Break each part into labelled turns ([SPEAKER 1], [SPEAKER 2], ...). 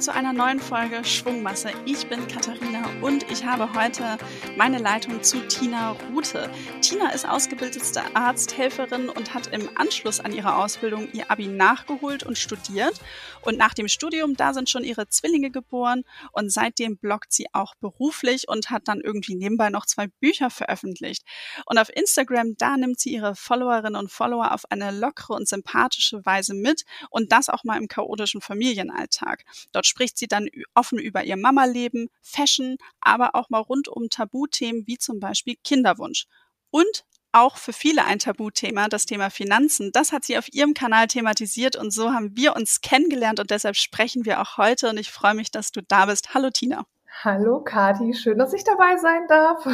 [SPEAKER 1] willkommen zu einer neuen Folge Schwungmasse. Ich bin Katharina und ich habe heute meine Leitung zu Tina Rute. Tina ist ausgebildete Arzthelferin und hat im Anschluss an ihre Ausbildung ihr Abi nachgeholt und studiert. Und nach dem Studium, da sind schon ihre Zwillinge geboren und seitdem bloggt sie auch beruflich und hat dann irgendwie nebenbei noch zwei Bücher veröffentlicht. Und auf Instagram, da nimmt sie ihre Followerinnen und Follower auf eine lockere und sympathische Weise mit und das auch mal im chaotischen Familienalltag. Dort spricht sie dann offen über ihr Mama-Leben, Fashion, aber auch mal rund um Tabuthemen wie zum Beispiel Kinderwunsch. Und auch für viele ein Tabuthema, das Thema Finanzen. Das hat sie auf ihrem Kanal thematisiert und so haben wir uns kennengelernt und deshalb sprechen wir auch heute und ich freue mich, dass du da bist. Hallo Tina.
[SPEAKER 2] Hallo Kati, schön, dass ich dabei sein darf.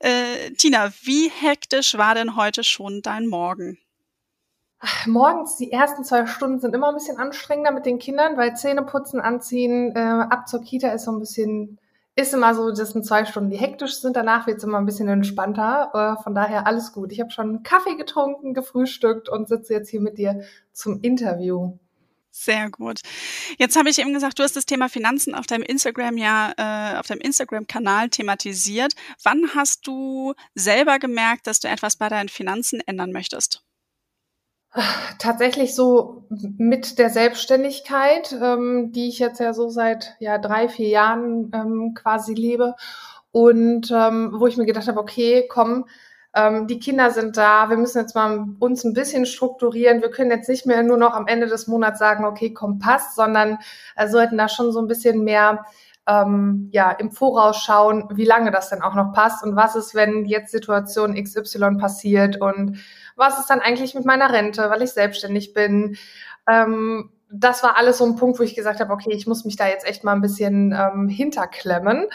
[SPEAKER 1] äh, Tina, wie hektisch war denn heute schon dein Morgen?
[SPEAKER 2] Morgens, die ersten zwei Stunden sind immer ein bisschen anstrengender mit den Kindern, weil Zähne putzen, anziehen, äh, ab zur Kita ist so ein bisschen, ist immer so, das sind zwei Stunden, die hektisch sind. Danach wird es immer ein bisschen entspannter. Äh, von daher alles gut. Ich habe schon Kaffee getrunken, gefrühstückt und sitze jetzt hier mit dir zum Interview.
[SPEAKER 1] Sehr gut. Jetzt habe ich eben gesagt, du hast das Thema Finanzen auf deinem Instagram ja, äh, auf deinem Instagram-Kanal thematisiert. Wann hast du selber gemerkt, dass du etwas bei deinen Finanzen ändern möchtest?
[SPEAKER 2] Tatsächlich so mit der Selbstständigkeit, ähm, die ich jetzt ja so seit ja drei, vier Jahren ähm, quasi lebe und ähm, wo ich mir gedacht habe, okay, komm, ähm, die Kinder sind da, wir müssen jetzt mal uns ein bisschen strukturieren. Wir können jetzt nicht mehr nur noch am Ende des Monats sagen, okay, komm, passt, sondern äh, sollten da schon so ein bisschen mehr ähm, ja, im Voraus schauen, wie lange das denn auch noch passt und was ist, wenn jetzt Situation XY passiert und was ist dann eigentlich mit meiner Rente, weil ich selbstständig bin. Ähm, das war alles so ein Punkt, wo ich gesagt habe, okay, ich muss mich da jetzt echt mal ein bisschen ähm, hinterklemmen.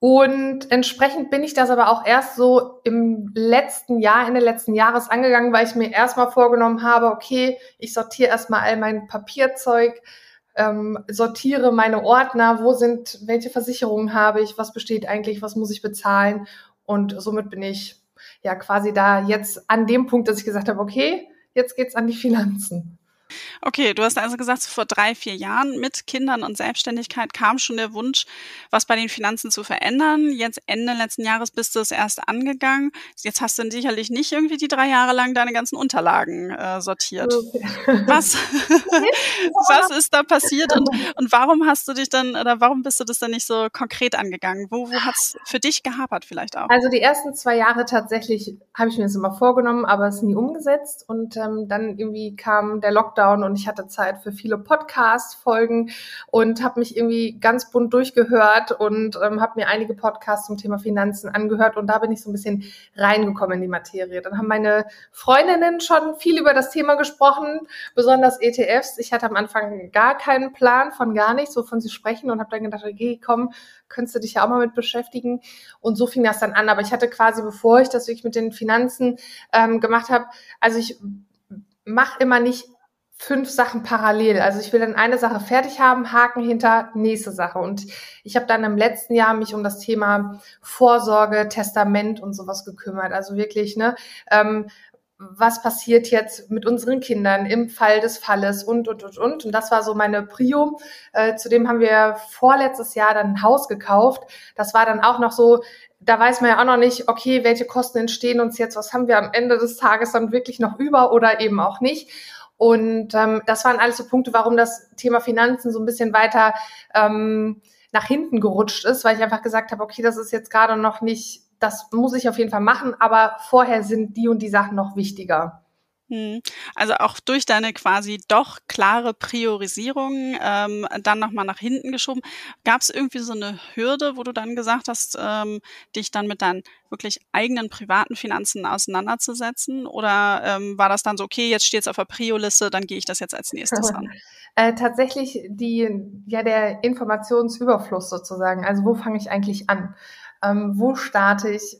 [SPEAKER 2] Und entsprechend bin ich das aber auch erst so im letzten Jahr, Ende letzten Jahres angegangen, weil ich mir erstmal vorgenommen habe, okay, ich sortiere erstmal all mein Papierzeug, ähm, sortiere meine Ordner, wo sind, welche Versicherungen habe ich, was besteht eigentlich, was muss ich bezahlen. Und somit bin ich ja quasi da jetzt an dem Punkt, dass ich gesagt habe, okay, jetzt geht's an die Finanzen.
[SPEAKER 1] Okay, du hast also gesagt, vor drei, vier Jahren mit Kindern und Selbstständigkeit kam schon der Wunsch, was bei den Finanzen zu verändern. Jetzt Ende letzten Jahres bist du es erst angegangen. Jetzt hast du sicherlich nicht irgendwie die drei Jahre lang deine ganzen Unterlagen äh, sortiert. Okay. Was, was ist da passiert und, und warum hast du dich dann oder warum bist du das dann nicht so konkret angegangen? Wo, wo hat es für dich gehapert vielleicht auch?
[SPEAKER 2] Also die ersten zwei Jahre tatsächlich habe ich mir das immer vorgenommen, aber es nie umgesetzt und ähm, dann irgendwie kam der Lockdown Lockdown und ich hatte Zeit für viele Podcast-Folgen und habe mich irgendwie ganz bunt durchgehört und ähm, habe mir einige Podcasts zum Thema Finanzen angehört und da bin ich so ein bisschen reingekommen in die Materie. Dann haben meine Freundinnen schon viel über das Thema gesprochen, besonders ETFs. Ich hatte am Anfang gar keinen Plan von gar nichts, wovon sie sprechen und habe dann gedacht, okay, komm, könntest du dich ja auch mal mit beschäftigen. Und so fing das dann an. Aber ich hatte quasi, bevor ich das wirklich mit den Finanzen ähm, gemacht habe, also ich mache immer nicht fünf Sachen parallel. Also ich will dann eine Sache fertig haben, Haken hinter, nächste Sache. Und ich habe dann im letzten Jahr mich um das Thema Vorsorge, Testament und sowas gekümmert. Also wirklich, ne, ähm, was passiert jetzt mit unseren Kindern im Fall des Falles und, und, und, und. Und das war so meine Prio. Äh, zudem haben wir vorletztes Jahr dann ein Haus gekauft. Das war dann auch noch so, da weiß man ja auch noch nicht, okay, welche Kosten entstehen uns jetzt, was haben wir am Ende des Tages dann wirklich noch über oder eben auch nicht. Und ähm, das waren alles so Punkte, warum das Thema Finanzen so ein bisschen weiter ähm, nach hinten gerutscht ist, weil ich einfach gesagt habe, okay, das ist jetzt gerade noch nicht, das muss ich auf jeden Fall machen, aber vorher sind die und die Sachen noch wichtiger.
[SPEAKER 1] Hm. Also auch durch deine quasi doch klare Priorisierung ähm, dann nochmal nach hinten geschoben. Gab es irgendwie so eine Hürde, wo du dann gesagt hast, ähm, dich dann mit deinen wirklich eigenen privaten Finanzen auseinanderzusetzen? Oder ähm, war das dann so, okay, jetzt steht es auf der Prio-Liste, dann gehe ich das jetzt als nächstes an?
[SPEAKER 2] Äh, tatsächlich die, ja, der Informationsüberfluss sozusagen. Also wo fange ich eigentlich an? Ähm, wo starte ich,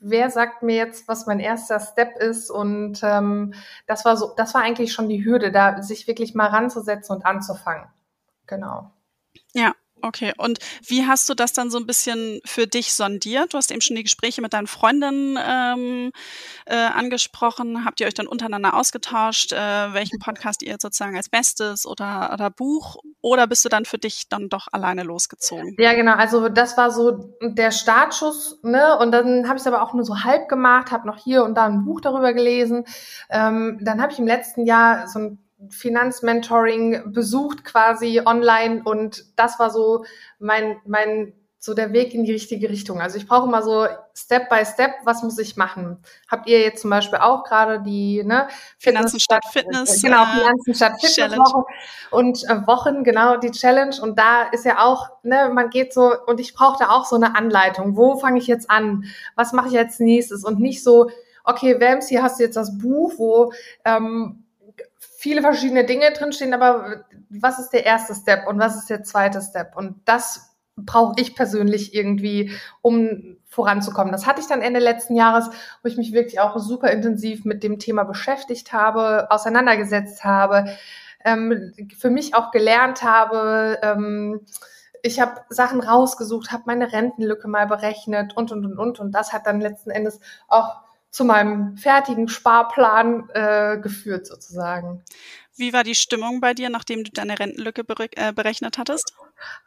[SPEAKER 2] wer sagt mir jetzt, was mein erster Step ist und ähm, das war so, das war eigentlich schon die Hürde, da sich wirklich mal ranzusetzen und anzufangen. Genau.
[SPEAKER 1] Okay, und wie hast du das dann so ein bisschen für dich sondiert? Du hast eben schon die Gespräche mit deinen Freundinnen ähm, äh, angesprochen. Habt ihr euch dann untereinander ausgetauscht, äh, welchen Podcast ihr sozusagen als Bestes oder, oder Buch? Oder bist du dann für dich dann doch alleine losgezogen?
[SPEAKER 2] Ja, genau. Also das war so der Startschuss, ne? Und dann habe ich es aber auch nur so halb gemacht, habe noch hier und da ein Buch darüber gelesen. Ähm, dann habe ich im letzten Jahr so ein Finanzmentoring besucht quasi online und das war so mein, mein, so der Weg in die richtige Richtung. Also ich brauche immer so Step by Step, was muss ich machen? Habt ihr jetzt zum Beispiel auch gerade die ne,
[SPEAKER 1] Finanzen statt Fitness?
[SPEAKER 2] Genau, äh, Finanzen statt Fitness Woche und äh, Wochen, genau, die Challenge. Und da ist ja auch, ne, man geht so, und ich brauche da auch so eine Anleitung. Wo fange ich jetzt an? Was mache ich als nächstes? Und nicht so, okay, Wams, hier hast du jetzt das Buch, wo ähm, viele verschiedene Dinge drinstehen, aber was ist der erste Step und was ist der zweite Step? Und das brauche ich persönlich irgendwie, um voranzukommen. Das hatte ich dann Ende letzten Jahres, wo ich mich wirklich auch super intensiv mit dem Thema beschäftigt habe, auseinandergesetzt habe, ähm, für mich auch gelernt habe. Ähm, ich habe Sachen rausgesucht, habe meine Rentenlücke mal berechnet und und und und und das hat dann letzten Endes auch zu meinem fertigen Sparplan äh, geführt sozusagen.
[SPEAKER 1] Wie war die Stimmung bei dir, nachdem du deine Rentenlücke äh, berechnet hattest?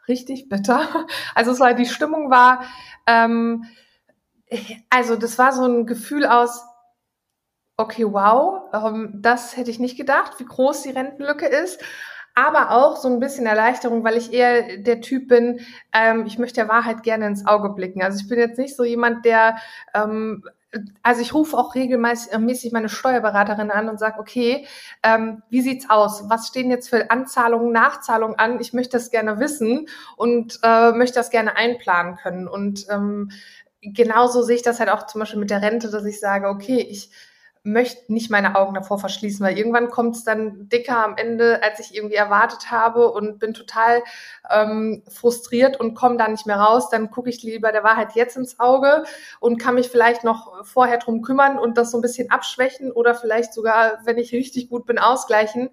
[SPEAKER 2] Richtig bitter. Also es war die Stimmung war, ähm, also das war so ein Gefühl aus, okay, wow, ähm, das hätte ich nicht gedacht, wie groß die Rentenlücke ist. Aber auch so ein bisschen Erleichterung, weil ich eher der Typ bin, ähm, ich möchte der Wahrheit gerne ins Auge blicken. Also ich bin jetzt nicht so jemand, der ähm, also ich rufe auch regelmäßig meine Steuerberaterin an und sage, okay, ähm, wie sieht's aus? Was stehen jetzt für Anzahlungen, Nachzahlungen an? Ich möchte das gerne wissen und äh, möchte das gerne einplanen können. Und ähm, genauso sehe ich das halt auch zum Beispiel mit der Rente, dass ich sage, okay, ich möchte nicht meine Augen davor verschließen, weil irgendwann kommt es dann dicker am Ende, als ich irgendwie erwartet habe und bin total ähm, frustriert und komme da nicht mehr raus. Dann gucke ich lieber der Wahrheit jetzt ins Auge und kann mich vielleicht noch vorher drum kümmern und das so ein bisschen abschwächen oder vielleicht sogar, wenn ich richtig gut bin, ausgleichen.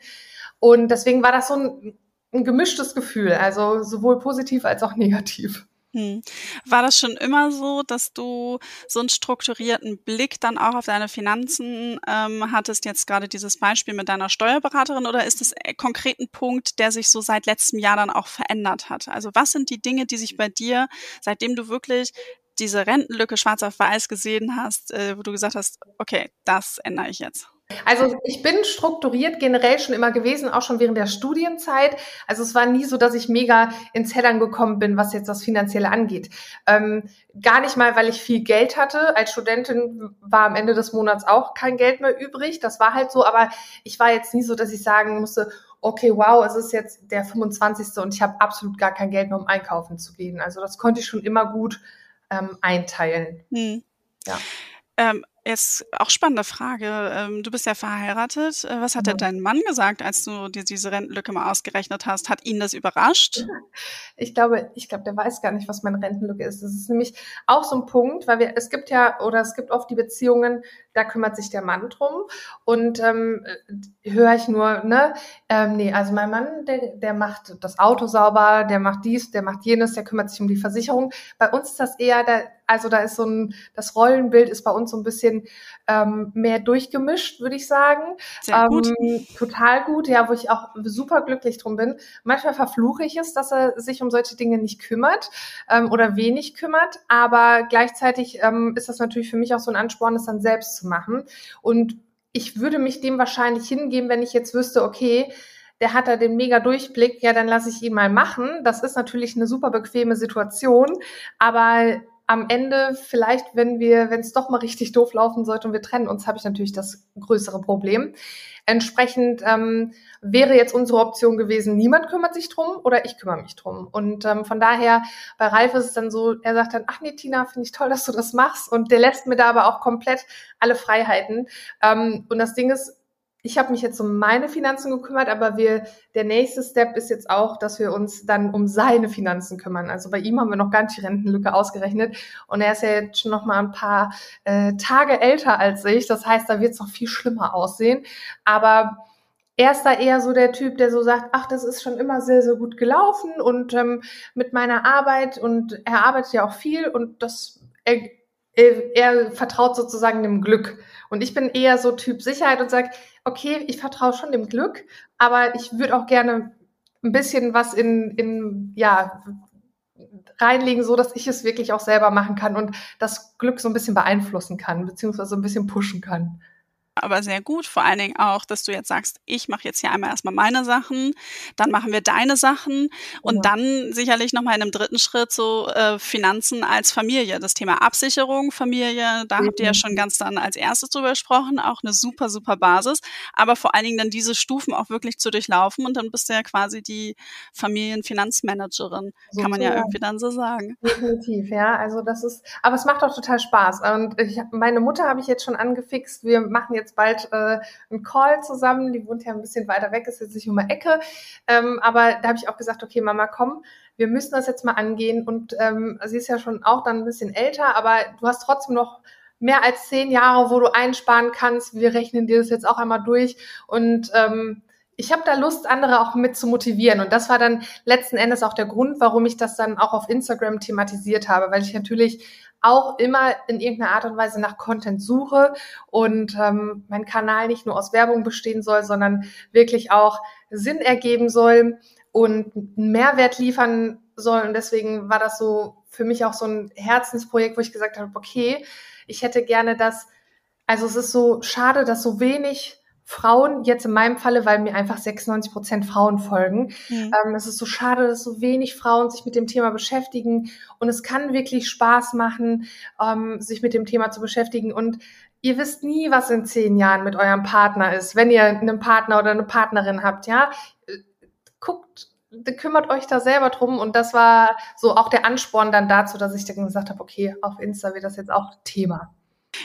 [SPEAKER 2] Und deswegen war das so ein, ein gemischtes Gefühl, also sowohl positiv als auch negativ.
[SPEAKER 1] Hm. War das schon immer so, dass du so einen strukturierten Blick dann auch auf deine Finanzen ähm, hattest? Jetzt gerade dieses Beispiel mit deiner Steuerberaterin oder ist es konkret ein Punkt, der sich so seit letztem Jahr dann auch verändert hat? Also was sind die Dinge, die sich bei dir, seitdem du wirklich diese Rentenlücke schwarz auf weiß gesehen hast, äh, wo du gesagt hast, okay, das ändere ich jetzt?
[SPEAKER 2] Also ich bin strukturiert generell schon immer gewesen, auch schon während der Studienzeit. Also es war nie so, dass ich mega ins Heddern gekommen bin, was jetzt das Finanzielle angeht. Ähm, gar nicht mal, weil ich viel Geld hatte. Als Studentin war am Ende des Monats auch kein Geld mehr übrig. Das war halt so, aber ich war jetzt nie so, dass ich sagen musste, okay, wow, es ist jetzt der 25. und ich habe absolut gar kein Geld mehr, um einkaufen zu gehen. Also das konnte ich schon immer gut ähm, einteilen. Hm.
[SPEAKER 1] Ja. Ähm, Jetzt auch spannende Frage. Ähm, du bist ja verheiratet. Äh, was hat denn dein Mann gesagt, als du dir diese Rentenlücke mal ausgerechnet hast? Hat ihn das überrascht?
[SPEAKER 2] Ich glaube, ich glaube, der weiß gar nicht, was meine Rentenlücke ist. Das ist nämlich auch so ein Punkt, weil wir, es gibt ja, oder es gibt oft die Beziehungen, da kümmert sich der Mann drum. Und ähm, höre ich nur, ne, ähm, nee, also mein Mann, der, der macht das Auto sauber, der macht dies, der macht jenes, der kümmert sich um die Versicherung. Bei uns ist das eher, der, also da ist so ein, das Rollenbild ist bei uns so ein bisschen ähm, mehr durchgemischt, würde ich sagen.
[SPEAKER 1] Sehr gut.
[SPEAKER 2] Ähm, total gut, ja, wo ich auch super glücklich drum bin. Manchmal verfluche ich es, dass er sich um solche Dinge nicht kümmert ähm, oder wenig kümmert, aber gleichzeitig ähm, ist das natürlich für mich auch so ein Ansporn, das dann selbst zu machen. Und ich würde mich dem wahrscheinlich hingeben, wenn ich jetzt wüsste, okay, der hat da den mega Durchblick, ja, dann lasse ich ihn mal machen. Das ist natürlich eine super bequeme Situation, aber am Ende vielleicht, wenn wir, wenn es doch mal richtig doof laufen sollte und wir trennen uns, habe ich natürlich das größere Problem. Entsprechend ähm, wäre jetzt unsere Option gewesen, niemand kümmert sich drum oder ich kümmere mich drum. Und ähm, von daher, bei Ralf ist es dann so, er sagt dann, ach nee, Tina, finde ich toll, dass du das machst. Und der lässt mir da aber auch komplett alle Freiheiten. Ähm, und das Ding ist, ich habe mich jetzt um meine Finanzen gekümmert, aber wir, der nächste Step ist jetzt auch, dass wir uns dann um seine Finanzen kümmern. Also bei ihm haben wir noch gar nicht die Rentenlücke ausgerechnet und er ist ja jetzt schon noch mal ein paar äh, Tage älter als ich. Das heißt, da wird es noch viel schlimmer aussehen. Aber er ist da eher so der Typ, der so sagt, ach, das ist schon immer sehr, sehr gut gelaufen und ähm, mit meiner Arbeit und er arbeitet ja auch viel und das, er, er, er vertraut sozusagen dem Glück. Und ich bin eher so Typ Sicherheit und sage, okay, ich vertraue schon dem Glück, aber ich würde auch gerne ein bisschen was in, in ja, reinlegen, so dass ich es wirklich auch selber machen kann und das Glück so ein bisschen beeinflussen kann, beziehungsweise ein bisschen pushen kann
[SPEAKER 1] aber sehr gut. Vor allen Dingen auch, dass du jetzt sagst, ich mache jetzt hier einmal erstmal meine Sachen, dann machen wir deine Sachen und ja. dann sicherlich nochmal in einem dritten Schritt so äh, Finanzen als Familie. Das Thema Absicherung, Familie, da mhm. habt ihr ja schon ganz dann als erstes drüber gesprochen, auch eine super, super Basis. Aber vor allen Dingen dann diese Stufen auch wirklich zu durchlaufen und dann bist du ja quasi die Familienfinanzmanagerin, so kann man ja irgendwie dann so sagen.
[SPEAKER 2] Definitiv, ja. Also das ist, aber es macht auch total Spaß. Und ich, meine Mutter habe ich jetzt schon angefixt. Wir machen jetzt jetzt bald äh, einen Call zusammen. Die wohnt ja ein bisschen weiter weg, ist jetzt nicht um die Ecke. Ähm, aber da habe ich auch gesagt, okay, Mama, komm, wir müssen das jetzt mal angehen. Und ähm, sie ist ja schon auch dann ein bisschen älter, aber du hast trotzdem noch mehr als zehn Jahre, wo du einsparen kannst. Wir rechnen dir das jetzt auch einmal durch. Und ähm, ich habe da Lust, andere auch mit zu motivieren. Und das war dann letzten Endes auch der Grund, warum ich das dann auch auf Instagram thematisiert habe, weil ich natürlich auch immer in irgendeiner Art und Weise nach Content suche und ähm, mein Kanal nicht nur aus Werbung bestehen soll, sondern wirklich auch Sinn ergeben soll und einen Mehrwert liefern soll. Und deswegen war das so für mich auch so ein Herzensprojekt, wo ich gesagt habe, okay, ich hätte gerne das, also es ist so schade, dass so wenig Frauen, jetzt in meinem Falle, weil mir einfach 96 Prozent Frauen folgen. Mhm. Ähm, es ist so schade, dass so wenig Frauen sich mit dem Thema beschäftigen. Und es kann wirklich Spaß machen, ähm, sich mit dem Thema zu beschäftigen. Und ihr wisst nie, was in zehn Jahren mit eurem Partner ist, wenn ihr einen Partner oder eine Partnerin habt, ja. Guckt, kümmert euch da selber drum. Und das war so auch der Ansporn dann dazu, dass ich dann gesagt habe, okay, auf Insta wird das jetzt auch Thema.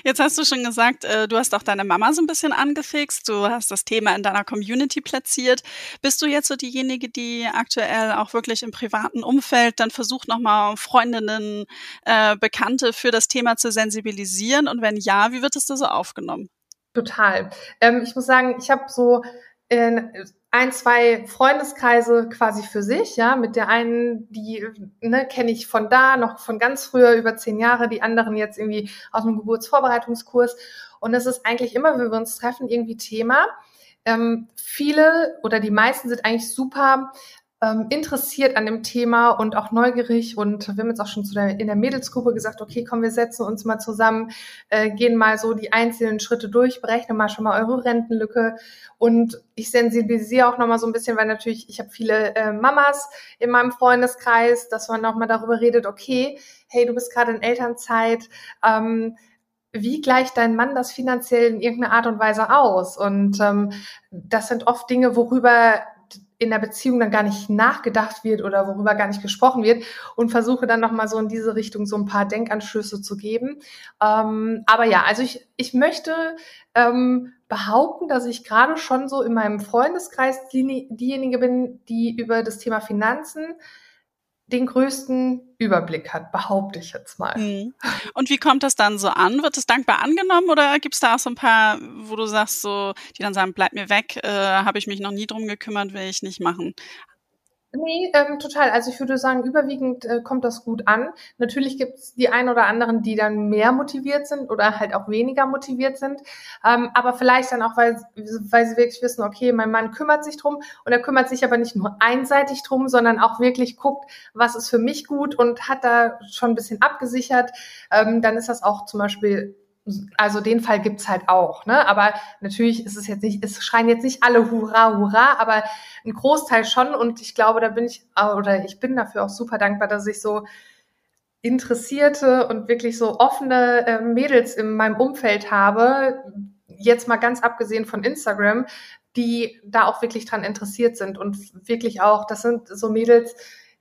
[SPEAKER 1] Jetzt hast du schon gesagt, äh, du hast auch deine Mama so ein bisschen angefixt, du hast das Thema in deiner Community platziert. Bist du jetzt so diejenige, die aktuell auch wirklich im privaten Umfeld dann versucht, nochmal Freundinnen, äh, Bekannte für das Thema zu sensibilisieren? Und wenn ja, wie wird es da so aufgenommen?
[SPEAKER 2] Total. Ähm, ich muss sagen, ich habe so in ein, zwei Freundeskreise quasi für sich, ja, mit der einen, die ne, kenne ich von da, noch von ganz früher, über zehn Jahre, die anderen jetzt irgendwie aus dem Geburtsvorbereitungskurs. Und es ist eigentlich immer, wenn wir uns treffen, irgendwie Thema. Ähm, viele oder die meisten sind eigentlich super ähm, interessiert an dem Thema und auch neugierig. Und wir haben jetzt auch schon zu der, in der Mädelsgruppe gesagt, okay, komm, wir setzen uns mal zusammen, äh, gehen mal so die einzelnen Schritte durch, berechnen mal schon mal eure Rentenlücke. Und ich sensibilisiere auch nochmal so ein bisschen, weil natürlich, ich habe viele äh, Mamas in meinem Freundeskreis, dass man nochmal darüber redet, okay, hey, du bist gerade in Elternzeit, ähm, wie gleicht dein Mann das finanziell in irgendeiner Art und Weise aus? Und ähm, das sind oft Dinge, worüber in der Beziehung dann gar nicht nachgedacht wird oder worüber gar nicht gesprochen wird und versuche dann nochmal so in diese Richtung so ein paar Denkanschlüsse zu geben. Ähm, aber ja, also ich, ich möchte ähm, behaupten, dass ich gerade schon so in meinem Freundeskreis die, diejenige bin, die über das Thema Finanzen den größten Überblick hat, behaupte ich jetzt mal. Mhm.
[SPEAKER 1] Und wie kommt das dann so an? Wird es dankbar angenommen oder gibt es da auch so ein paar, wo du sagst, so, die dann sagen, bleib mir weg, äh, habe ich mich noch nie drum gekümmert, will ich nicht machen?
[SPEAKER 2] Nee, ähm, total. Also ich würde sagen, überwiegend äh, kommt das gut an. Natürlich gibt es die ein oder anderen, die dann mehr motiviert sind oder halt auch weniger motiviert sind. Ähm, aber vielleicht dann auch, weil, weil sie wirklich wissen, okay, mein Mann kümmert sich drum und er kümmert sich aber nicht nur einseitig drum, sondern auch wirklich guckt, was ist für mich gut und hat da schon ein bisschen abgesichert. Ähm, dann ist das auch zum Beispiel also den Fall gibt's halt auch, ne? Aber natürlich ist es jetzt nicht, es schreien jetzt nicht alle Hurra, Hurra, aber ein Großteil schon und ich glaube, da bin ich, oder ich bin dafür auch super dankbar, dass ich so interessierte und wirklich so offene äh, Mädels in meinem Umfeld habe, jetzt mal ganz abgesehen von Instagram, die da auch wirklich dran interessiert sind und wirklich auch, das sind so Mädels,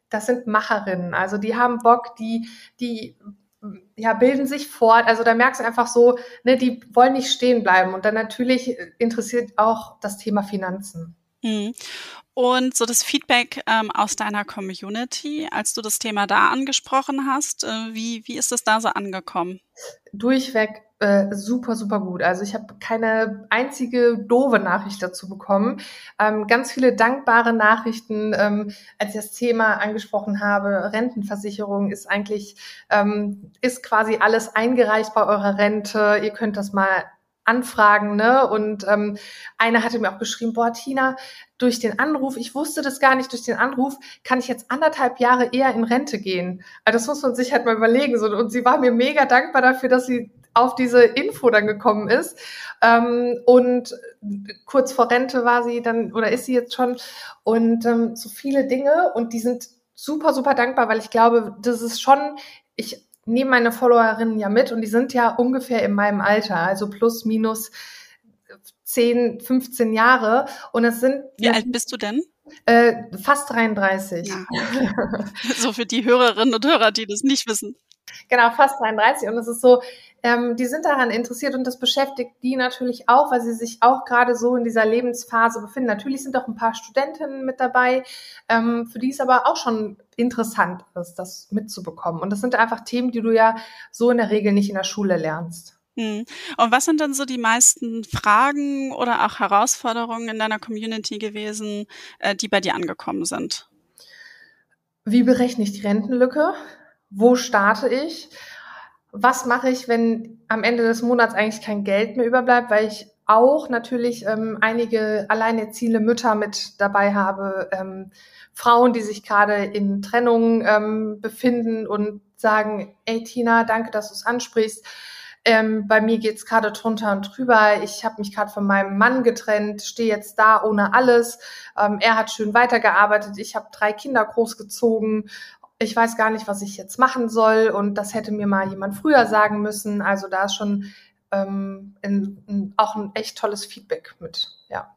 [SPEAKER 2] das sind Macherinnen, also die haben Bock, die, die ja, bilden sich fort. Also da merkst du einfach so, ne, die wollen nicht stehen bleiben. Und dann natürlich interessiert auch das Thema Finanzen.
[SPEAKER 1] Mhm. Und so das Feedback ähm, aus deiner Community, als du das Thema da angesprochen hast, äh, wie, wie ist es da so angekommen?
[SPEAKER 2] Durchweg äh, super, super gut. Also ich habe keine einzige doofe Nachricht dazu bekommen. Ähm, ganz viele dankbare Nachrichten, ähm, als ich das Thema angesprochen habe. Rentenversicherung ist eigentlich, ähm, ist quasi alles eingereicht bei eurer Rente. Ihr könnt das mal anfragen, ne? Und ähm, einer hatte mir auch geschrieben, boah, Tina, durch den Anruf, ich wusste das gar nicht, durch den Anruf kann ich jetzt anderthalb Jahre eher in Rente gehen. Also das muss man sich halt mal überlegen. Und sie war mir mega dankbar dafür, dass sie auf diese Info dann gekommen ist. Ähm, und kurz vor Rente war sie dann, oder ist sie jetzt schon. Und ähm, so viele Dinge. Und die sind super, super dankbar, weil ich glaube, das ist schon, ich nehme meine Followerinnen ja mit und die sind ja ungefähr in meinem Alter, also plus, minus 10, 15 Jahre. Und es sind.
[SPEAKER 1] Wie alt bist du denn?
[SPEAKER 2] Äh, fast 33. Ja.
[SPEAKER 1] so für die Hörerinnen und Hörer, die das nicht wissen.
[SPEAKER 2] Genau, fast 33. Und es ist so, ähm, die sind daran interessiert und das beschäftigt die natürlich auch, weil sie sich auch gerade so in dieser Lebensphase befinden. Natürlich sind auch ein paar Studentinnen mit dabei, ähm, für die es aber auch schon interessant ist, das mitzubekommen. Und das sind einfach Themen, die du ja so in der Regel nicht in der Schule lernst.
[SPEAKER 1] Hm. Und was sind dann so die meisten Fragen oder auch Herausforderungen in deiner Community gewesen, äh, die bei dir angekommen sind?
[SPEAKER 2] Wie berechne ich die Rentenlücke? Wo starte ich? Was mache ich, wenn am Ende des Monats eigentlich kein Geld mehr überbleibt, weil ich auch natürlich ähm, einige alleinerziehende Mütter mit dabei habe, ähm, Frauen, die sich gerade in Trennung ähm, befinden und sagen, ey Tina, danke, dass du es ansprichst. Ähm, bei mir geht's gerade drunter und drüber. Ich habe mich gerade von meinem Mann getrennt, stehe jetzt da ohne alles. Ähm, er hat schön weitergearbeitet. Ich habe drei Kinder großgezogen ich weiß gar nicht, was ich jetzt machen soll und das hätte mir mal jemand früher sagen müssen. Also da ist schon ähm, in, in, auch ein echt tolles Feedback mit, ja.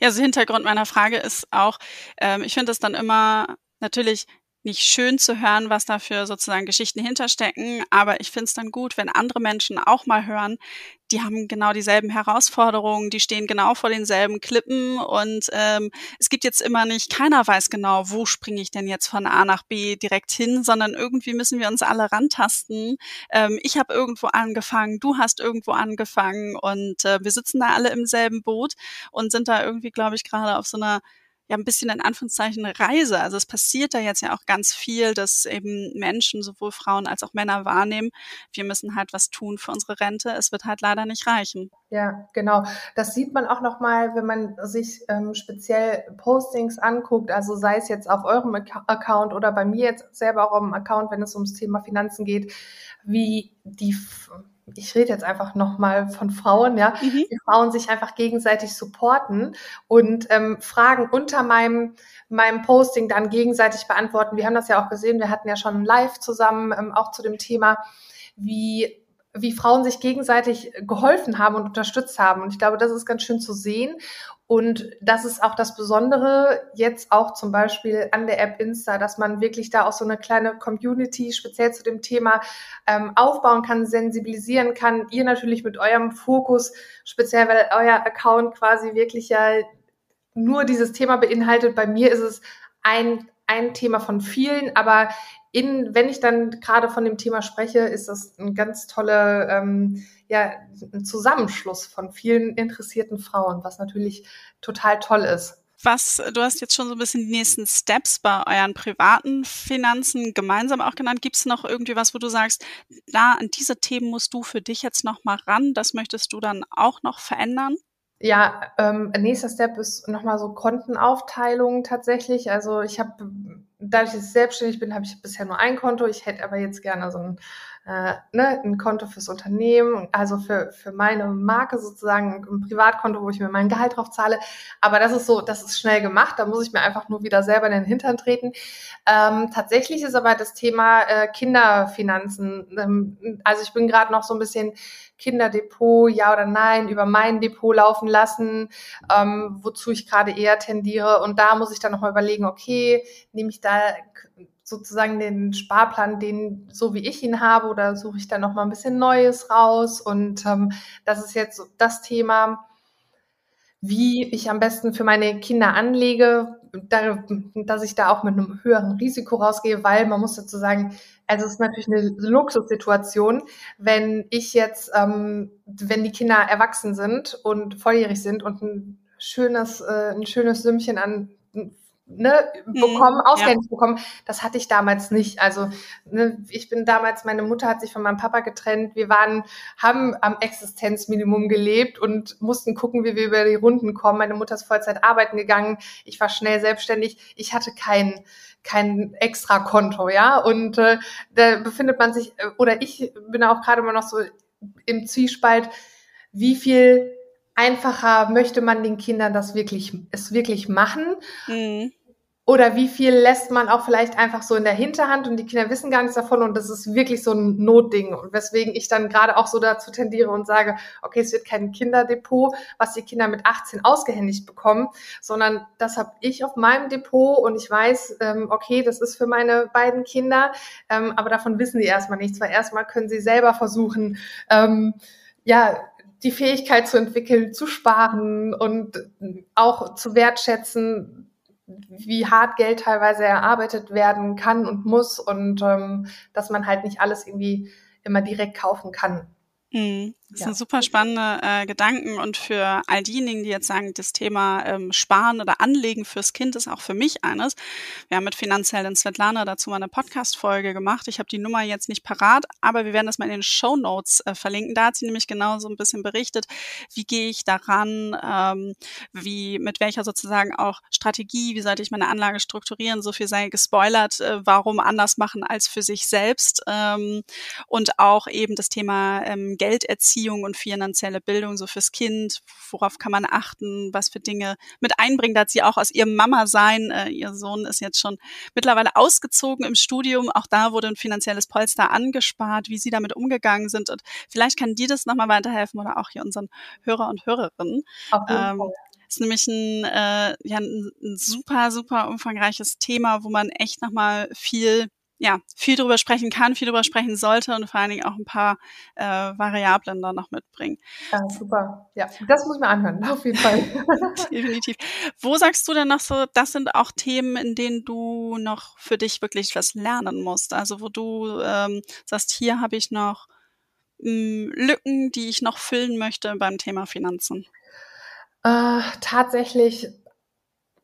[SPEAKER 1] Ja, also Hintergrund meiner Frage ist auch, ähm, ich finde es dann immer natürlich nicht schön zu hören, was da für sozusagen Geschichten hinterstecken, aber ich finde es dann gut, wenn andere Menschen auch mal hören, die haben genau dieselben Herausforderungen, die stehen genau vor denselben Klippen. Und ähm, es gibt jetzt immer nicht, keiner weiß genau, wo springe ich denn jetzt von A nach B direkt hin, sondern irgendwie müssen wir uns alle rantasten. Ähm, ich habe irgendwo angefangen, du hast irgendwo angefangen. Und äh, wir sitzen da alle im selben Boot und sind da irgendwie, glaube ich, gerade auf so einer ja ein bisschen in Anführungszeichen Reise. Also es passiert da jetzt ja auch ganz viel, dass eben Menschen, sowohl Frauen als auch Männer wahrnehmen, wir müssen halt was tun für unsere Rente. Es wird halt leider nicht reichen.
[SPEAKER 2] Ja, genau. Das sieht man auch nochmal, wenn man sich ähm, speziell Postings anguckt, also sei es jetzt auf eurem Account oder bei mir jetzt selber auch am Account, wenn es ums Thema Finanzen geht, wie die ich rede jetzt einfach nochmal von Frauen, ja, mhm. die Frauen sich einfach gegenseitig supporten und ähm, Fragen unter meinem, meinem Posting dann gegenseitig beantworten. Wir haben das ja auch gesehen, wir hatten ja schon live zusammen ähm, auch zu dem Thema, wie wie Frauen sich gegenseitig geholfen haben und unterstützt haben. Und ich glaube, das ist ganz schön zu sehen. Und das ist auch das Besondere jetzt auch zum Beispiel an der App Insta, dass man wirklich da auch so eine kleine Community speziell zu dem Thema ähm, aufbauen kann, sensibilisieren kann. Ihr natürlich mit eurem Fokus, speziell weil euer Account quasi wirklich ja nur dieses Thema beinhaltet. Bei mir ist es ein, ein Thema von vielen, aber in, wenn ich dann gerade von dem Thema spreche, ist das ein ganz toller ähm, ja, Zusammenschluss von vielen interessierten Frauen, was natürlich total toll ist.
[SPEAKER 1] Was, du hast jetzt schon so ein bisschen die nächsten Steps bei euren privaten Finanzen gemeinsam auch genannt. Gibt es noch irgendwie was, wo du sagst, da an diese Themen musst du für dich jetzt noch mal ran, das möchtest du dann auch noch verändern?
[SPEAKER 2] Ja, ähm, nächster Step ist nochmal so Kontenaufteilung tatsächlich. Also ich habe, dadurch, dass ich selbstständig bin, habe ich bisher nur ein Konto. Ich hätte aber jetzt gerne so ein äh, ne, ein Konto fürs Unternehmen, also für, für meine Marke sozusagen ein Privatkonto, wo ich mir mein Gehalt drauf zahle. Aber das ist so, das ist schnell gemacht. Da muss ich mir einfach nur wieder selber in den Hintern treten. Ähm, tatsächlich ist aber das Thema äh, Kinderfinanzen. Ähm, also ich bin gerade noch so ein bisschen Kinderdepot, ja oder nein, über mein Depot laufen lassen, ähm, wozu ich gerade eher tendiere. Und da muss ich dann nochmal überlegen, okay, nehme ich da sozusagen den Sparplan, den so wie ich ihn habe, oder suche ich da noch mal ein bisschen Neues raus? Und ähm, das ist jetzt das Thema, wie ich am besten für meine Kinder anlege, da, dass ich da auch mit einem höheren Risiko rausgehe, weil man muss dazu sagen, also es ist natürlich eine Luxussituation, wenn ich jetzt, ähm, wenn die Kinder erwachsen sind und volljährig sind und ein schönes, äh, ein schönes Sümmchen an ne, mhm, bekommen, ausgehändigt ja. bekommen. Das hatte ich damals nicht. Also ne, ich bin damals, meine Mutter hat sich von meinem Papa getrennt. Wir waren, haben am Existenzminimum gelebt und mussten gucken, wie wir über die Runden kommen. Meine Mutter ist Vollzeit arbeiten gegangen. Ich war schnell selbstständig. Ich hatte kein kein extra Konto, ja. Und äh, da befindet man sich, äh, oder ich bin auch gerade immer noch so im Zwiespalt, wie viel einfacher möchte man den Kindern das wirklich, es wirklich machen? Mhm. Oder wie viel lässt man auch vielleicht einfach so in der Hinterhand und die Kinder wissen gar nichts davon und das ist wirklich so ein Notding. Und weswegen ich dann gerade auch so dazu tendiere und sage, okay, es wird kein Kinderdepot, was die Kinder mit 18 ausgehändigt bekommen, sondern das habe ich auf meinem Depot und ich weiß, ähm, okay, das ist für meine beiden Kinder, ähm, aber davon wissen sie erstmal nichts, weil erstmal können sie selber versuchen, ähm, ja, die Fähigkeit zu entwickeln, zu sparen und auch zu wertschätzen, wie hart Geld teilweise erarbeitet werden kann und muss und ähm, dass man halt nicht alles irgendwie immer direkt kaufen kann.
[SPEAKER 1] Mhm. Das ja. sind super spannende äh, Gedanken und für all diejenigen, die jetzt sagen, das Thema ähm, Sparen oder Anlegen fürs Kind ist auch für mich eines. Wir haben mit Finanzheldin Svetlana dazu mal eine Podcast-Folge gemacht. Ich habe die Nummer jetzt nicht parat, aber wir werden das mal in den Show Notes äh, verlinken. Da hat sie nämlich genau so ein bisschen berichtet, wie gehe ich daran, ähm, wie mit welcher sozusagen auch Strategie, wie sollte ich meine Anlage strukturieren. So viel sei gespoilert, äh, warum anders machen als für sich selbst ähm, und auch eben das Thema ähm, Gelderziehung Erziehung und finanzielle Bildung so fürs Kind, worauf kann man achten, was für Dinge mit einbringen. Da hat sie auch aus ihrem Mama-Sein, äh, ihr Sohn ist jetzt schon mittlerweile ausgezogen im Studium, auch da wurde ein finanzielles Polster angespart, wie sie damit umgegangen sind. Und vielleicht kann dir das nochmal weiterhelfen oder auch hier unseren Hörer und Hörerinnen. Auf jeden ähm, Fall. ist nämlich ein, äh, ja, ein, ein super, super umfangreiches Thema, wo man echt nochmal viel ja, viel drüber sprechen kann, viel drüber sprechen sollte und vor allen Dingen auch ein paar äh, Variablen da noch mitbringen.
[SPEAKER 2] Ja, super. Ja, das muss man anhören, auf jeden Fall.
[SPEAKER 1] Definitiv. Wo sagst du denn noch so, das sind auch Themen, in denen du noch für dich wirklich was lernen musst? Also wo du ähm, sagst, hier habe ich noch mh, hm, Lücken, die ich noch füllen möchte beim Thema Finanzen.
[SPEAKER 2] Äh, tatsächlich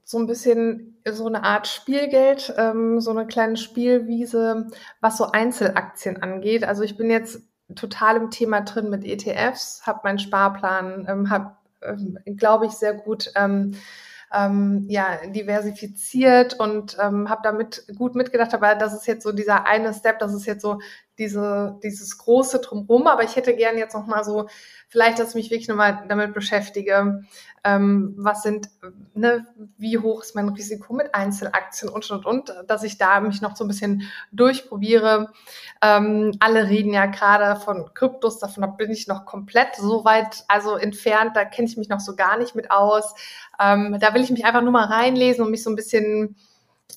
[SPEAKER 2] so ein bisschen so eine Art Spielgeld, ähm, so eine kleine Spielwiese, was so Einzelaktien angeht. Also ich bin jetzt total im Thema drin mit ETFs, habe meinen Sparplan, ähm, habe, ähm, glaube ich, sehr gut ähm, ähm, ja, diversifiziert und ähm, habe damit gut mitgedacht. Aber das ist jetzt so dieser eine Step, das ist jetzt so diese, dieses große Drumherum. Aber ich hätte gern jetzt noch mal so, vielleicht, dass ich mich wirklich nochmal damit beschäftige, ähm, was sind, ne, wie hoch ist mein Risiko mit Einzelaktien und, und, und, dass ich da mich noch so ein bisschen durchprobiere. Ähm, alle reden ja gerade von Kryptos, davon bin ich noch komplett so weit, also entfernt, da kenne ich mich noch so gar nicht mit aus. Ähm, da will ich mich einfach nur mal reinlesen und mich so ein bisschen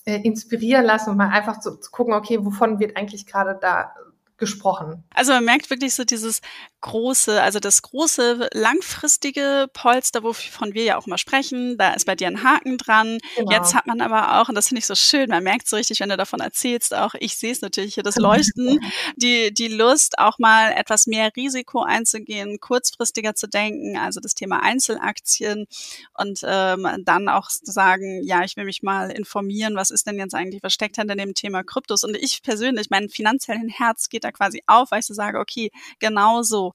[SPEAKER 2] äh, inspirieren lassen und mal einfach zu, zu gucken, okay, wovon wird eigentlich gerade da gesprochen.
[SPEAKER 1] Also man merkt wirklich so dieses große, also das große langfristige Polster, wovon wir ja auch mal sprechen, da ist bei dir ein Haken dran. Genau. Jetzt hat man aber auch, und das finde ich so schön, man merkt so richtig, wenn du davon erzählst, auch ich sehe es natürlich hier, das Leuchten, die, die Lust, auch mal etwas mehr Risiko einzugehen, kurzfristiger zu denken, also das Thema Einzelaktien und ähm, dann auch sagen, ja, ich will mich mal informieren, was ist denn jetzt eigentlich, was steckt hinter dem Thema Kryptos? Und ich persönlich, mein finanziellen Herz geht da quasi auf, weil ich so sage, okay, genau so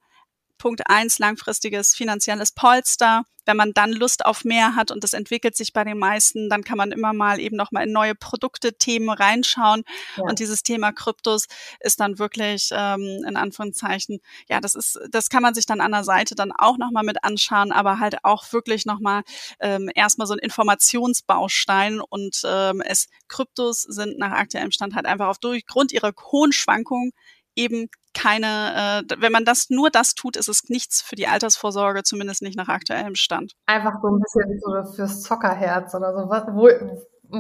[SPEAKER 1] Punkt eins, langfristiges finanzielles Polster. Wenn man dann Lust auf mehr hat und das entwickelt sich bei den meisten, dann kann man immer mal eben noch mal in neue Produkte, Themen reinschauen. Ja. Und dieses Thema Kryptos ist dann wirklich ähm, in Anführungszeichen, ja, das ist, das kann man sich dann an der Seite dann auch noch mal mit anschauen, aber halt auch wirklich noch mal ähm, erstmal so ein Informationsbaustein und ähm, es Kryptos sind nach aktuellem Stand halt einfach auf Grund ihrer hohen Schwankungen eben keine, äh, wenn man das nur das tut, ist es nichts für die Altersvorsorge, zumindest nicht nach aktuellem Stand.
[SPEAKER 2] Einfach so ein bisschen so fürs Zockerherz oder so, wo,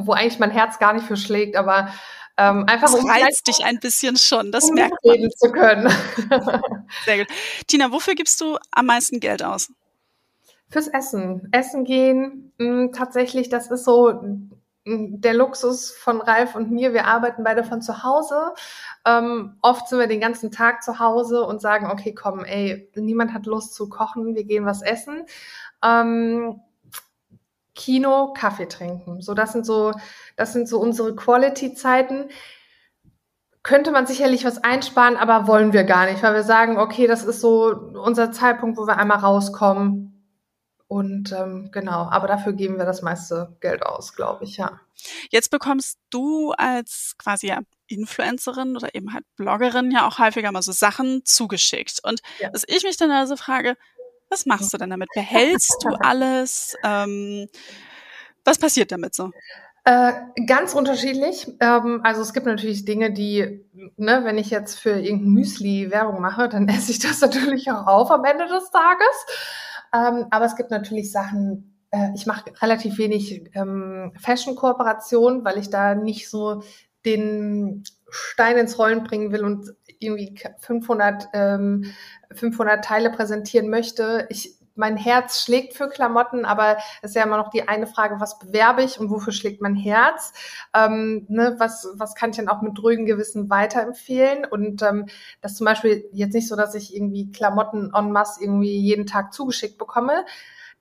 [SPEAKER 2] wo eigentlich mein Herz gar nicht für schlägt, aber ähm, einfach
[SPEAKER 1] das um reizt dich ein bisschen schon, das um merkt man. zu können. Sehr gut. Tina, wofür gibst du am meisten Geld aus?
[SPEAKER 2] Fürs Essen. Essen gehen, mh, hm, tatsächlich, das ist so der Luxus von Ralf und mir, wir arbeiten beide von zu Hause. Ähm, oft sind wir den ganzen Tag zu Hause und sagen, okay, komm, ey, niemand hat Lust zu kochen, wir gehen was essen. Ähm, Kino, Kaffee trinken. So, das sind so, das sind so unsere Quality-Zeiten. Könnte man sicherlich was einsparen, aber wollen wir gar nicht, weil wir sagen, okay, das ist so unser Zeitpunkt, wo wir einmal rauskommen, und ähm, genau, aber dafür geben wir das meiste Geld aus, glaube ich, ja.
[SPEAKER 1] Jetzt bekommst du als quasi ja Influencerin oder eben halt Bloggerin ja auch häufiger mal so Sachen zugeschickt. Und ja. was ich mich dann also frage, was machst du denn damit? Behältst du alles? Ähm, was passiert damit so?
[SPEAKER 2] Äh, ganz unterschiedlich. Ähm, also es gibt natürlich Dinge, die, ne, wenn ich jetzt für irgendein Müsli Werbung mache, dann esse ich das natürlich auch auf am Ende des Tages. Ähm, aber es gibt natürlich Sachen, äh, ich mache relativ wenig ähm, Fashion-Kooperation, weil ich da nicht so den Stein ins Rollen bringen will und irgendwie 500, ähm, 500 Teile präsentieren möchte. Ich mein Herz schlägt für Klamotten, aber es ist ja immer noch die eine Frage, was bewerbe ich und wofür schlägt mein Herz? Ähm, ne, was, was kann ich denn auch mit ruhigem Gewissen weiterempfehlen? Und ähm, das zum Beispiel jetzt nicht so, dass ich irgendwie Klamotten en masse irgendwie jeden Tag zugeschickt bekomme.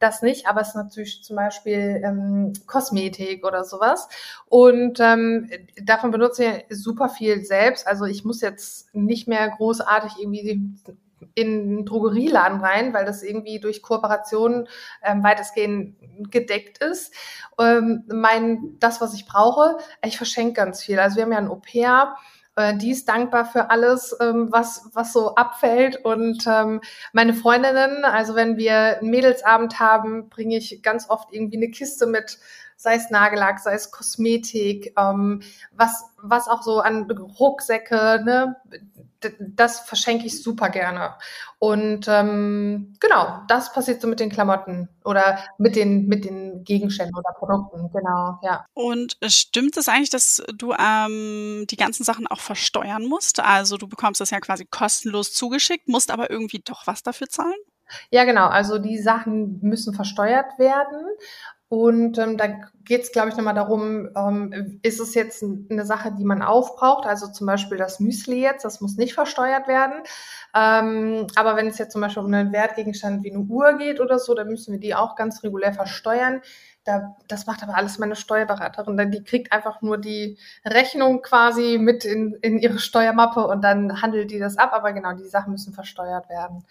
[SPEAKER 2] Das nicht, aber es ist natürlich zum Beispiel ähm, Kosmetik oder sowas. Und ähm, davon benutze ich super viel selbst. Also ich muss jetzt nicht mehr großartig irgendwie in einen Drogerieladen rein, weil das irgendwie durch Kooperationen ähm, weitestgehend gedeckt ist. Ähm, mein, das, was ich brauche, ich verschenke ganz viel. Also wir haben ja ein Au-pair, äh, die ist dankbar für alles, ähm, was, was so abfällt. Und ähm, meine Freundinnen, also wenn wir einen Mädelsabend haben, bringe ich ganz oft irgendwie eine Kiste mit sei es Nagellack, sei es Kosmetik, ähm, was, was auch so an Rucksäcke, ne, das verschenke ich super gerne. Und ähm, genau, das passiert so mit den Klamotten oder mit den, mit den Gegenständen oder Produkten, genau, ja.
[SPEAKER 1] Und stimmt es eigentlich, dass du ähm, die ganzen Sachen auch versteuern musst? Also du bekommst das ja quasi kostenlos zugeschickt, musst aber irgendwie doch was dafür zahlen?
[SPEAKER 2] Ja, genau. Also die Sachen müssen versteuert werden. Und ähm, da geht es, glaube ich, nochmal darum, ähm, ist es jetzt eine Sache, die man aufbraucht? Also zum Beispiel das Müsli jetzt, das muss nicht versteuert werden. Ähm, aber wenn es jetzt zum Beispiel um einen Wertgegenstand wie eine Uhr geht oder so, dann müssen wir die auch ganz regulär versteuern. Da, das macht aber alles meine Steuerberaterin. Denn die kriegt einfach nur die Rechnung quasi mit in, in ihre Steuermappe und dann handelt die das ab. Aber genau, die Sachen müssen versteuert werden.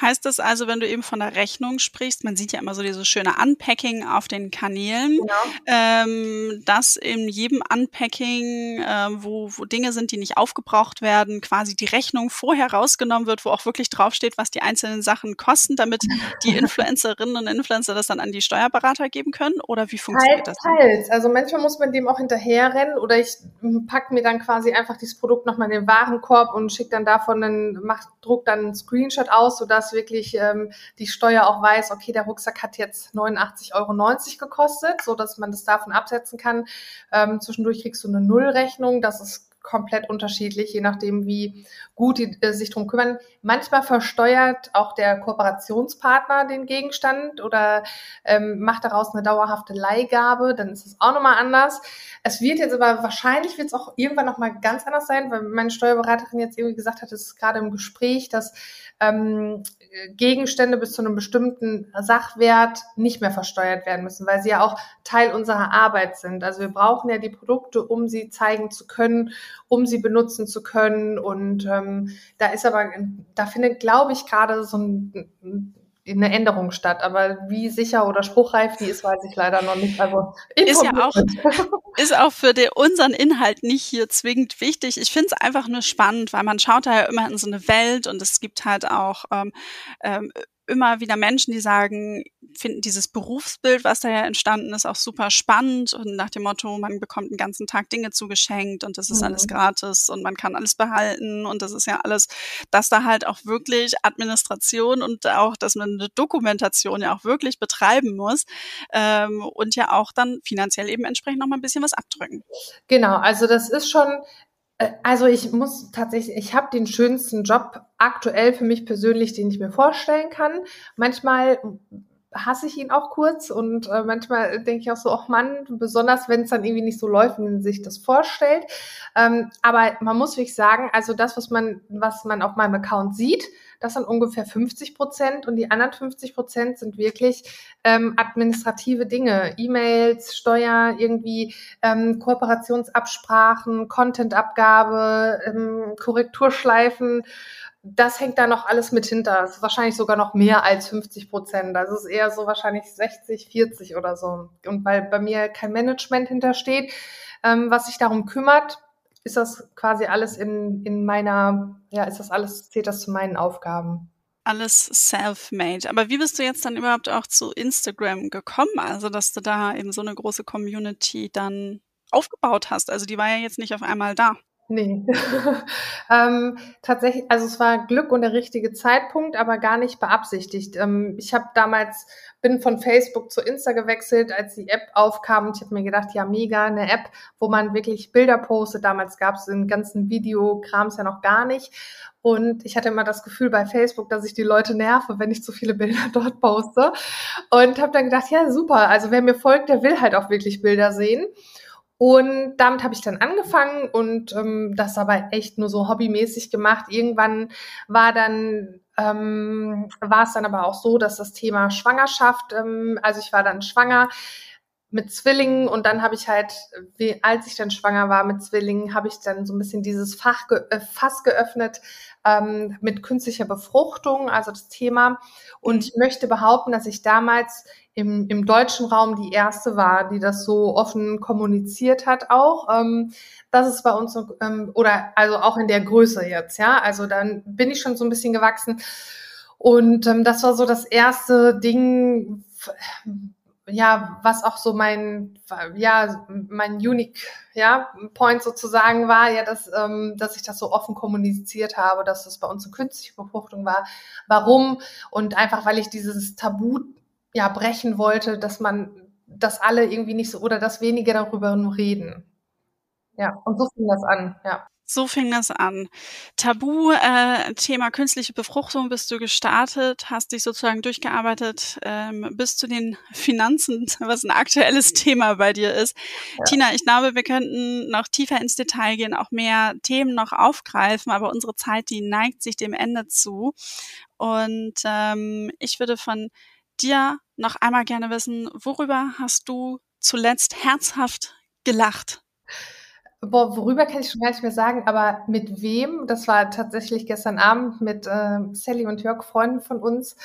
[SPEAKER 1] Heißt das also, wenn du eben von der Rechnung sprichst, man sieht ja immer so dieses schöne Unpacking auf den Kanälen, genau. ähm, dass in jedem Unpacking, äh, wo, wo Dinge sind, die nicht aufgebraucht werden, quasi die Rechnung vorher rausgenommen wird, wo auch wirklich draufsteht, was die einzelnen Sachen kosten, damit die Influencerinnen und Influencer das dann an die Steuerberater geben können? Oder wie funktioniert
[SPEAKER 2] teils,
[SPEAKER 1] das?
[SPEAKER 2] Teils. Also manchmal muss man dem auch hinterherrennen oder ich packe mir dann quasi einfach dieses Produkt nochmal in den Warenkorb und schicke dann davon, dann macht, druck dann einen Screenshot aus, sodass dass wirklich ähm, die Steuer auch weiß, okay, der Rucksack hat jetzt 89,90 Euro gekostet, so dass man das davon absetzen kann. Ähm, zwischendurch kriegst du eine Nullrechnung, das ist komplett unterschiedlich, je nachdem, wie gut die äh, sich drum kümmern. Manchmal versteuert auch der Kooperationspartner den Gegenstand oder ähm, macht daraus eine dauerhafte Leihgabe, dann ist es auch nochmal anders. Es wird jetzt aber wahrscheinlich wird es auch irgendwann nochmal ganz anders sein, weil meine Steuerberaterin jetzt irgendwie gesagt hat, es ist gerade im Gespräch, dass ähm, Gegenstände bis zu einem bestimmten Sachwert nicht mehr versteuert werden müssen, weil sie ja auch Teil unserer Arbeit sind. Also wir brauchen ja die Produkte, um sie zeigen zu können, um sie benutzen zu können. Und ähm, da ist aber, da findet, glaube ich, gerade so ein eine Änderung statt. Aber wie sicher oder spruchreif die ist, weiß ich leider noch nicht. Also
[SPEAKER 1] ist ja auch, ist auch für den, unseren Inhalt nicht hier zwingend wichtig. Ich finde es einfach nur spannend, weil man schaut da ja immer in so eine Welt und es gibt halt auch ähm, ähm, immer wieder Menschen, die sagen, finden dieses Berufsbild, was da ja entstanden ist, auch super spannend und nach dem Motto, man bekommt den ganzen Tag Dinge zugeschenkt und das ist mhm. alles gratis und man kann alles behalten und das ist ja alles, dass da halt auch wirklich Administration und auch, dass man eine Dokumentation ja auch wirklich betreiben muss ähm, und ja auch dann finanziell eben entsprechend noch mal ein bisschen was abdrücken.
[SPEAKER 2] Genau, also das ist schon also ich muss tatsächlich, ich habe den schönsten Job aktuell für mich persönlich, den ich mir vorstellen kann. Manchmal hasse ich ihn auch kurz und äh, manchmal denke ich auch so, ach Mann, besonders wenn es dann irgendwie nicht so läuft, wie man sich das vorstellt. Ähm, aber man muss wirklich sagen, also das, was man, was man auf meinem Account sieht, das sind ungefähr 50 Prozent und die anderen 50 Prozent sind wirklich ähm, administrative Dinge, E-Mails, Steuer, irgendwie ähm, Kooperationsabsprachen, Contentabgabe, ähm, Korrekturschleifen das hängt da noch alles mit hinter. Das ist wahrscheinlich sogar noch mehr als 50 Prozent. Also es ist eher so wahrscheinlich 60, 40 oder so. Und weil bei mir kein Management hintersteht, ähm, was sich darum kümmert, ist das quasi alles in, in meiner, ja, ist das alles, zählt das zu meinen Aufgaben
[SPEAKER 1] alles self-made. Aber wie bist du jetzt dann überhaupt auch zu Instagram gekommen? Also, dass du da eben so eine große Community dann aufgebaut hast. Also, die war ja jetzt nicht auf einmal da.
[SPEAKER 2] Nee. ähm, tatsächlich, also es war Glück und der richtige Zeitpunkt, aber gar nicht beabsichtigt. Ähm, ich habe damals, bin von Facebook zu Insta gewechselt, als die App aufkam und ich habe mir gedacht, ja mega, eine App, wo man wirklich Bilder postet. Damals gab es den ganzen Videokrams ja noch gar nicht. Und ich hatte immer das Gefühl bei Facebook, dass ich die Leute nerve, wenn ich zu viele Bilder dort poste. Und habe dann gedacht, ja super, also wer mir folgt, der will halt auch wirklich Bilder sehen. Und damit habe ich dann angefangen und ähm, das aber echt nur so hobbymäßig gemacht. Irgendwann war dann ähm, war es dann aber auch so, dass das Thema Schwangerschaft, ähm, also ich war dann schwanger mit Zwillingen und dann habe ich halt, wie, als ich dann schwanger war mit Zwillingen, habe ich dann so ein bisschen dieses Fach ge äh, Fass geöffnet ähm, mit künstlicher Befruchtung, also das Thema. Und ich möchte behaupten, dass ich damals im, im deutschen Raum die erste war, die das so offen kommuniziert hat auch. Ähm, das ist bei uns ähm, oder also auch in der Größe jetzt, ja. Also dann bin ich schon so ein bisschen gewachsen. Und ähm, das war so das erste Ding, ja, was auch so mein, ja, mein Unique, ja, Point sozusagen war, ja, dass, ähm, dass ich das so offen kommuniziert habe, dass das bei uns eine künstliche Befruchtung war. Warum? Und einfach, weil ich dieses Tabu, ja, brechen wollte, dass man, dass alle irgendwie nicht so, oder dass wenige darüber nur reden. Ja, und so fing das an, ja.
[SPEAKER 1] So fing das an. Tabu, äh, Thema künstliche Befruchtung bist du gestartet, hast dich sozusagen durchgearbeitet ähm, bis zu den Finanzen, was ein aktuelles Thema bei dir ist. Ja. Tina, ich glaube, wir könnten noch tiefer ins Detail gehen, auch mehr Themen noch aufgreifen, aber unsere Zeit, die neigt sich dem Ende zu. Und ähm, ich würde von dir noch einmal gerne wissen, worüber hast du zuletzt herzhaft gelacht?
[SPEAKER 2] Boah, worüber kann ich schon gar nicht mehr sagen, aber mit wem? Das war tatsächlich gestern Abend mit äh, Sally und Jörg, Freunden von uns.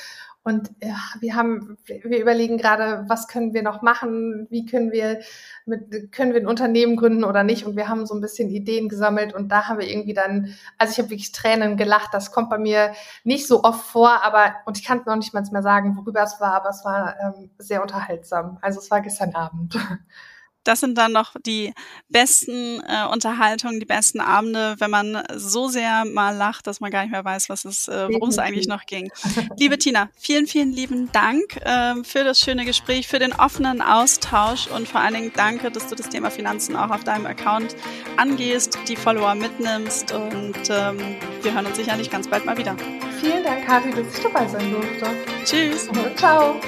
[SPEAKER 2] Und ja, wir haben, wir überlegen gerade, was können wir noch machen? Wie können wir mit, können wir ein Unternehmen gründen oder nicht? Und wir haben so ein bisschen Ideen gesammelt und da haben wir irgendwie dann, also ich habe wirklich Tränen gelacht. Das kommt bei mir nicht so oft vor, aber, und ich kann noch nicht mal sagen, worüber es war, aber es war ähm, sehr unterhaltsam. Also es war gestern Abend.
[SPEAKER 1] das sind dann noch die besten äh, Unterhaltungen, die besten Abende, wenn man so sehr mal lacht, dass man gar nicht mehr weiß, was es, äh, worum es eigentlich noch ging. Liebe Tina, vielen, vielen lieben Dank äh, für das schöne Gespräch, für den offenen Austausch und vor allen Dingen danke, dass du das Thema Finanzen auch auf deinem Account angehst, die Follower mitnimmst und ähm, wir hören uns sicherlich ganz bald mal wieder.
[SPEAKER 2] Vielen Dank, Kathi, dass ich dabei sein durfte.
[SPEAKER 1] Tschüss.
[SPEAKER 2] Ciao.